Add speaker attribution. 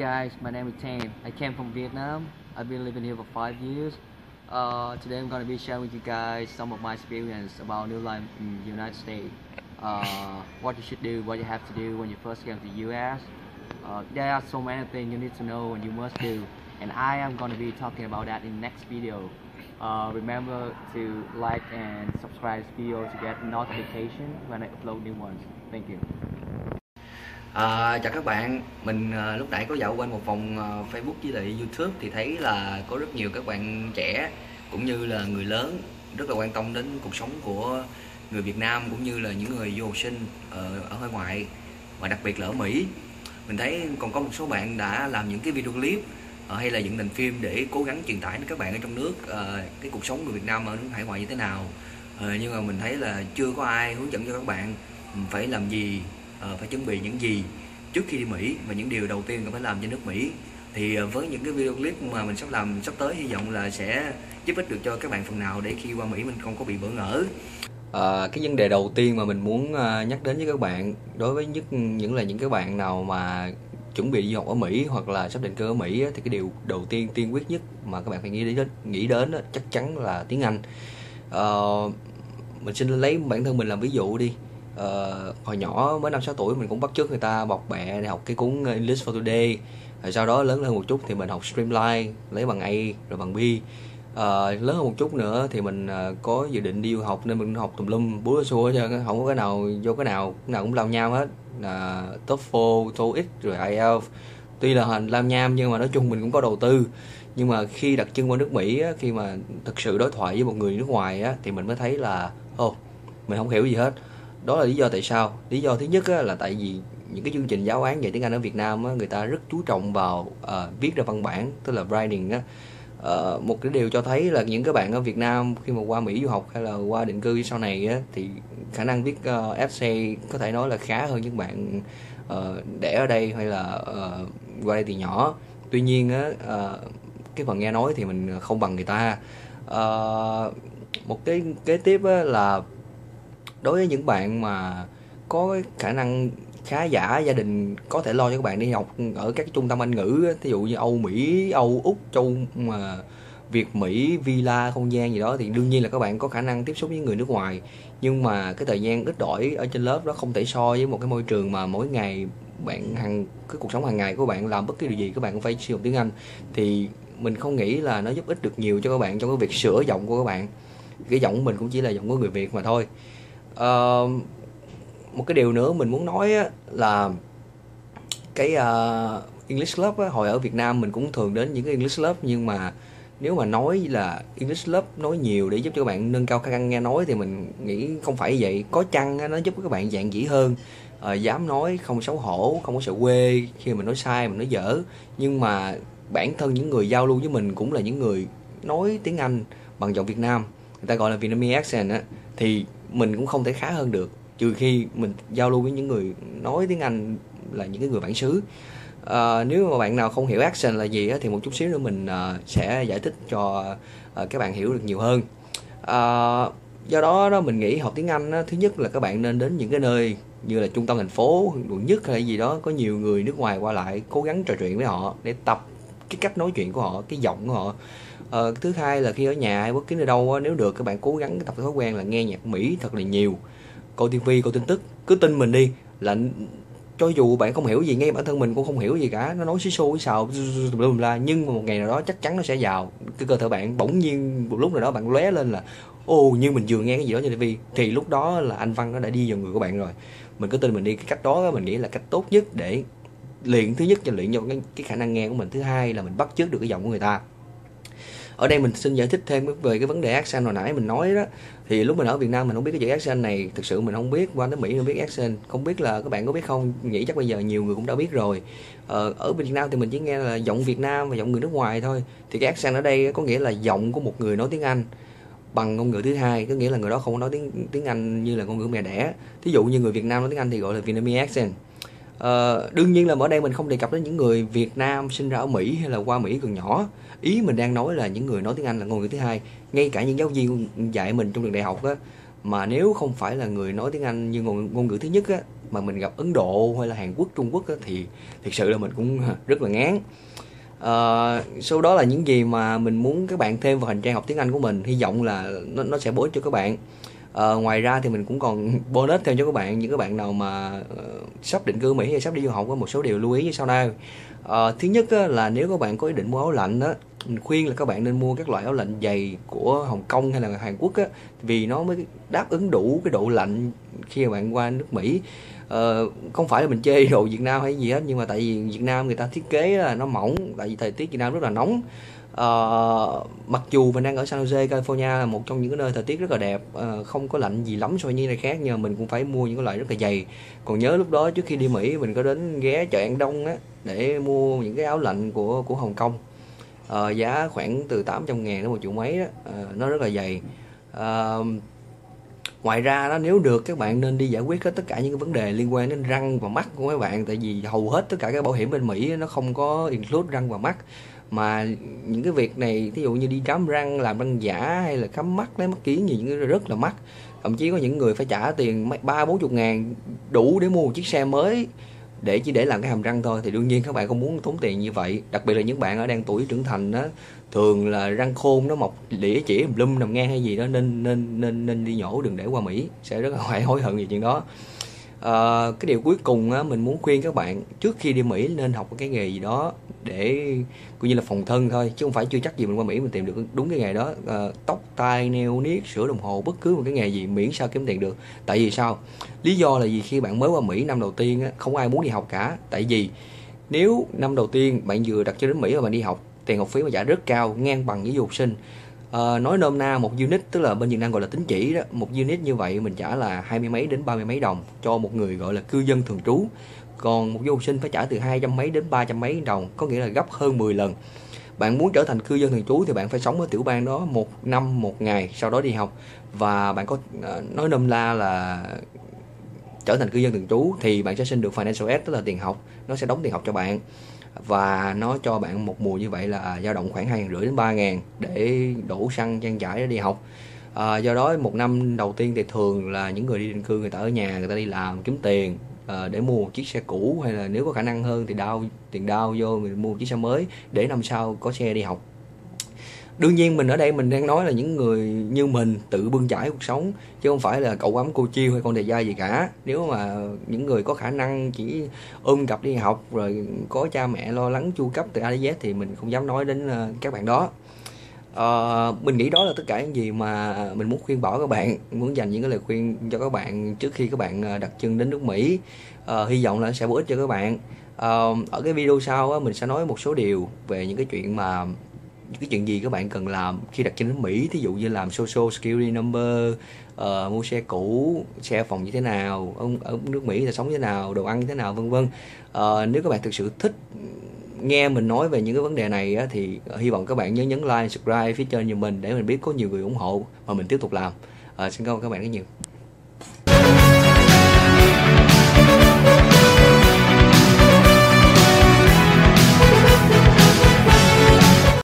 Speaker 1: guys, my name is Tan. I came from Vietnam. I've been living here for five years. Uh, today I'm to be sharing with you guys some of my experience about new life in the United States. Uh, what you should do, what you have to do when you first get to the US. Uh, there are so many things you need to know and you must do. And I am to be talking about that in next video. Uh, remember to like and subscribe this video to get notification when I upload new ones. Thank you.
Speaker 2: À, chào các bạn, mình à, lúc nãy có dạo quanh một phòng à, ờ, Facebook với lại YouTube thì thấy là có rất nhiều các bạn trẻ cũng như là người lớn rất là quan tâm đến cuộc sống của người Việt Nam cũng như là những người du học sinh ở, ở hải ngoại và đặc biệt là ở Mỹ. Mình thấy còn có một số bạn đã làm những cái video clip à, hay là dựng thành phim để cố gắng truyền tải đến các bạn ở trong nước à, cái cuộc sống người Việt Nam ở nước hải ngoại như thế nào. À, nhưng mà mình thấy là chưa có ai hướng dẫn cho các bạn ừ, phải làm gì Ờ, phải chuẩn bị những gì trước khi đi Mỹ và những điều đầu tiên cần phải làm cho nước Mỹ. Thì ờ, với những cái video clip mà mình sắp làm sắp tới hy vọng là sẽ giúp ích được cho các bạn phần nào để khi qua Mỹ mình không có bị bỡ ngỡ. À, cái vấn đề đầu tiên mà mình muốn nhắc đến với các bạn đối với nhất những là những cái bạn nào mà chuẩn bị đi học ở Mỹ hoặc là sắp định cư ở Mỹ thì cái điều đầu tiên tiên quyết nhất mà các bạn phải nghĩ đến nghĩ đến chắc chắn là tiếng Anh. À, mình xin lấy bản thân mình làm ví dụ đi uh, hồi nhỏ mới năm sáu tuổi mình cũng bắt chước người ta bọc bẹ để học cái cuốn English for Today. Rồi sau đó lớn lên một chút thì mình học Streamline lấy bằng A rồi bằng B. Uh, lớn hơn một chút nữa thì mình uh, có dự định đi du học nên mình học tùm lum búa xua hết trơn không có cái nào vô cái nào cái nào cũng lao nhau hết. Là uh, TOEFL, TOEIC rồi IELTS tuy là hành làm nham nhưng mà nói chung mình cũng có đầu tư. Nhưng mà khi đặt chân qua nước Mỹ á, khi mà thực sự đối thoại với một người nước ngoài á, thì mình mới thấy là ô oh, mình không hiểu gì hết đó là lý do tại sao. Lý do thứ nhất á, là tại vì những cái chương trình giáo án dạy tiếng Anh ở Việt Nam á, người ta rất chú trọng vào uh, viết ra văn bản tức là writing á. Uh, một cái điều cho thấy là những cái bạn ở Việt Nam khi mà qua Mỹ du học hay là qua định cư sau này á, thì khả năng viết uh, essay có thể nói là khá hơn những bạn uh, đẻ ở đây hay là uh, qua đây từ nhỏ. Tuy nhiên á uh, cái phần nghe nói thì mình không bằng người ta. Uh, một cái kế tiếp á, là đối với những bạn mà có khả năng khá giả gia đình có thể lo cho các bạn đi học ở các trung tâm anh ngữ thí dụ như Âu Mỹ, Âu Úc, Châu mà Việt Mỹ, villa, không gian gì đó thì đương nhiên là các bạn có khả năng tiếp xúc với người nước ngoài. Nhưng mà cái thời gian ít đổi ở trên lớp đó không thể so với một cái môi trường mà mỗi ngày bạn hàng cái cuộc sống hàng ngày của bạn làm bất cứ điều gì các bạn cũng phải sử dụng tiếng Anh. Thì mình không nghĩ là nó giúp ích được nhiều cho các bạn trong cái việc sửa giọng của các bạn. Cái giọng của mình cũng chỉ là giọng của người Việt mà thôi uh, một cái điều nữa mình muốn nói á, là cái uh, English Club á, hồi ở Việt Nam mình cũng thường đến những cái English Club nhưng mà nếu mà nói là English Club nói nhiều để giúp cho các bạn nâng cao khả năng nghe nói thì mình nghĩ không phải vậy. Có chăng á, nó giúp các bạn dạng dĩ hơn. Uh, dám nói không xấu hổ không có sợ quê khi mình nói sai mình nói dở. Nhưng mà bản thân những người giao lưu với mình cũng là những người nói tiếng Anh bằng giọng Việt Nam người ta gọi là Vietnamese accent á. Thì mình cũng không thể khá hơn được. Trừ khi mình giao lưu với những người nói tiếng Anh là những cái người bản xứ. À, nếu mà bạn nào không hiểu action là gì á, thì một chút xíu nữa mình uh, sẽ giải thích cho uh, các bạn hiểu được nhiều hơn. À, do đó đó mình nghĩ học tiếng Anh á, thứ nhất là các bạn nên đến những cái nơi như là trung tâm thành phố quận nhất hay gì đó có nhiều người nước ngoài qua lại cố gắng trò chuyện với họ để tập cái cách nói chuyện của họ cái giọng của họ ờ, thứ hai là khi ở nhà hay bất cứ nơi đâu nếu được các bạn cố gắng tập thói quen là nghe nhạc mỹ thật là nhiều coi tivi coi tin tức cứ tin mình đi là cho dù bạn không hiểu gì ngay bản thân mình cũng không hiểu gì cả nó nói xí xô xào la nhưng mà một ngày nào đó chắc chắn nó sẽ vào. Cái cơ thể bạn bỗng nhiên một lúc nào đó bạn lóe lên là ô như mình vừa nghe cái gì đó trên tivi thì lúc đó là anh văn nó đã đi vào người của bạn rồi. Mình cứ tin mình đi cái cách đó mình nghĩ là cách tốt nhất để luyện thứ nhất là luyện cho cái, cái khả năng nghe của mình thứ hai là mình bắt chước được cái giọng của người ta ở đây mình xin giải thích thêm về cái vấn đề accent hồi nãy mình nói đó. Thì lúc mình ở Việt Nam mình không biết cái chữ accent này thực sự mình không biết qua đến Mỹ mình biết accent không biết là các bạn có biết không nghĩ chắc bây giờ nhiều người cũng đã biết rồi. Ờ, ở Việt Nam thì mình chỉ nghe là giọng Việt Nam và giọng người nước ngoài thôi. Thì cái accent ở đây có nghĩa là giọng của một người nói tiếng Anh bằng ngôn ngữ thứ hai có nghĩa là người đó không nói tiếng tiếng Anh như là ngôn ngữ mẹ đẻ. Thí dụ như người Việt Nam nói tiếng Anh thì gọi là Vietnamese accent. Uh, đương nhiên là ở đây mình không đề cập đến những người Việt Nam sinh ra ở Mỹ hay là qua Mỹ còn nhỏ. Ý mình đang nói là những người nói tiếng Anh là ngôn ngữ thứ hai. Ngay cả những giáo viên dạy mình trong trường đại học á mà nếu không phải là người nói tiếng Anh như ngôn, ngôn ngữ thứ nhất á mà mình gặp Ấn Độ hay là Hàn Quốc Trung Quốc á, thì thực sự là mình cũng rất là ngán. Uh, sau đó là những gì mà mình muốn các bạn thêm vào hành trang học tiếng Anh của mình hy vọng là nó, nó sẽ bổ ích cho các bạn à, ngoài ra thì mình cũng còn bonus thêm cho các bạn những các bạn nào mà uh, sắp định cư Mỹ hay sắp đi du học có một số điều lưu ý như sau đây uh, ờ, thứ nhất á, là nếu các bạn có ý định mua áo lạnh á mình khuyên là các bạn nên mua các loại áo lạnh dày của Hồng Kông hay là Hàn Quốc á vì nó mới đáp ứng đủ cái độ lạnh khi mà bạn qua nước Mỹ. Uh, không phải là mình chê đồ Việt Nam hay gì hết nhưng mà tại vì Việt Nam người ta thiết kế là nó mỏng tại vì thời tiết Việt Nam rất là nóng uh, mặc dù mình đang ở San Jose California là một trong những cái nơi thời tiết rất là đẹp uh, không có lạnh gì lắm so với những nơi khác nhưng mà mình cũng phải mua những cái loại rất là dày. Còn nhớ lúc đó trước khi đi Mỹ mình có đến ghé chợ An Đông á để mua những cái áo lạnh của của Hồng Kông. Uh, giá khoảng từ 800 ngàn đến một triệu mấy đó uh, nó rất là dày. Uh, ngoài ra đó nếu được các bạn nên đi giải quyết hết tất cả những cái vấn đề liên quan đến răng và mắt của các bạn tại vì hầu hết tất cả các bảo hiểm bên Mỹ nó không có include răng và mắt mà những cái việc này ví dụ như đi khám răng, làm răng giả hay là khám mắt, lấy mắt kiến gì, những cái rất là mắc. Thậm chí có những người phải trả tiền ba, bốn chục ngàn đủ để mua một chiếc xe mới để chỉ để làm cái hàm răng thôi. Thì đương nhiên các bạn không muốn tốn tiền như vậy. Đặc biệt là những bạn ở đang tuổi trưởng thành đó, thường là răng khôn nó mọc đĩa chỉ lum nằm ngang hay gì đó, nên nên nên nên đi nhổ đừng để qua mỹ. Sẽ rất là phải hối hận về chuyện đó à, cái điều cuối cùng á, mình muốn khuyên các bạn trước khi đi mỹ nên học cái nghề gì đó để coi như là phòng thân thôi chứ không phải chưa chắc gì mình qua mỹ mình tìm được đúng cái nghề đó. À, tóc tai neo niết sửa đồng hồ bất cứ một cái nghề gì miễn sao kiếm tiền được. Tại vì sao? Lý do là gì khi bạn mới qua mỹ năm đầu tiên á, không ai muốn đi học cả. Tại vì nếu năm đầu tiên bạn vừa đặt chân đến mỹ và bạn đi học tiền học phí mà trả rất cao ngang bằng với du học sinh à, nói nôm na một unit tức là bên Việt Nam gọi là tính chỉ đó một unit như vậy mình trả là hai mươi mấy đến ba mươi mấy đồng cho một người gọi là cư dân thường trú. Còn một du học sinh phải trả từ hai trăm mấy đến ba trăm mấy đồng có nghĩa là gấp hơn 10 lần. Bạn muốn trở thành cư dân thường trú thì bạn phải sống ở tiểu bang đó một năm một ngày sau đó đi học. Và bạn có ờ, nói nôm la là trở thành cư dân thường trú thì bạn sẽ xin được financial aid tức là tiền học. Nó sẽ đóng tiền học cho bạn và nó cho bạn một mùa như vậy là à, dao động khoảng hai rưỡi đến ba ngàn để đổ xăng trang trải để đi học. À, do đó một năm đầu tiên thì thường là những người đi định cư người ta ở nhà người ta đi làm kiếm tiền à, để mua một chiếc xe cũ hay là nếu có khả năng hơn thì đau tiền đau vô người mua một chiếc xe mới để năm sau có xe đi học đương nhiên mình ở đây mình đang nói là những người như mình tự bươn trải cuộc sống chứ không phải là cậu ấm cô chiêu hay con đề gia gì cả. Nếu mà những người có khả năng chỉ ôm cặp đi học rồi có cha mẹ lo lắng chu cấp từ A đến Z thì mình không dám nói đến ờ, các bạn đó. À, mình nghĩ đó là tất cả những gì mà mình muốn khuyên bảo các bạn muốn dành những cái lời khuyên cho các bạn trước khi các bạn ờ, đặt chân đến nước Mỹ. À, hy vọng là sẽ bổ ích cho các bạn. Uh, ở cái video sau á, mình sẽ nói một số điều về những cái chuyện mà những cái chuyện gì các bạn cần làm khi đặt chân đến Mỹ? Thí dụ như làm social security number uh, mua xe cũ xe phòng như thế nào ở, ở nước Mỹ là sống như thế nào đồ ăn như thế nào vân vân. Uh, nếu các bạn thực sự thích nghe mình nói về những cái vấn đề này á, thì hy vọng các bạn nhớ nhấn like subscribe phía trên như mình để mình biết có nhiều người ủng hộ mà mình tiếp tục làm. Uh, xin cảm ơn các bạn rất nhiều.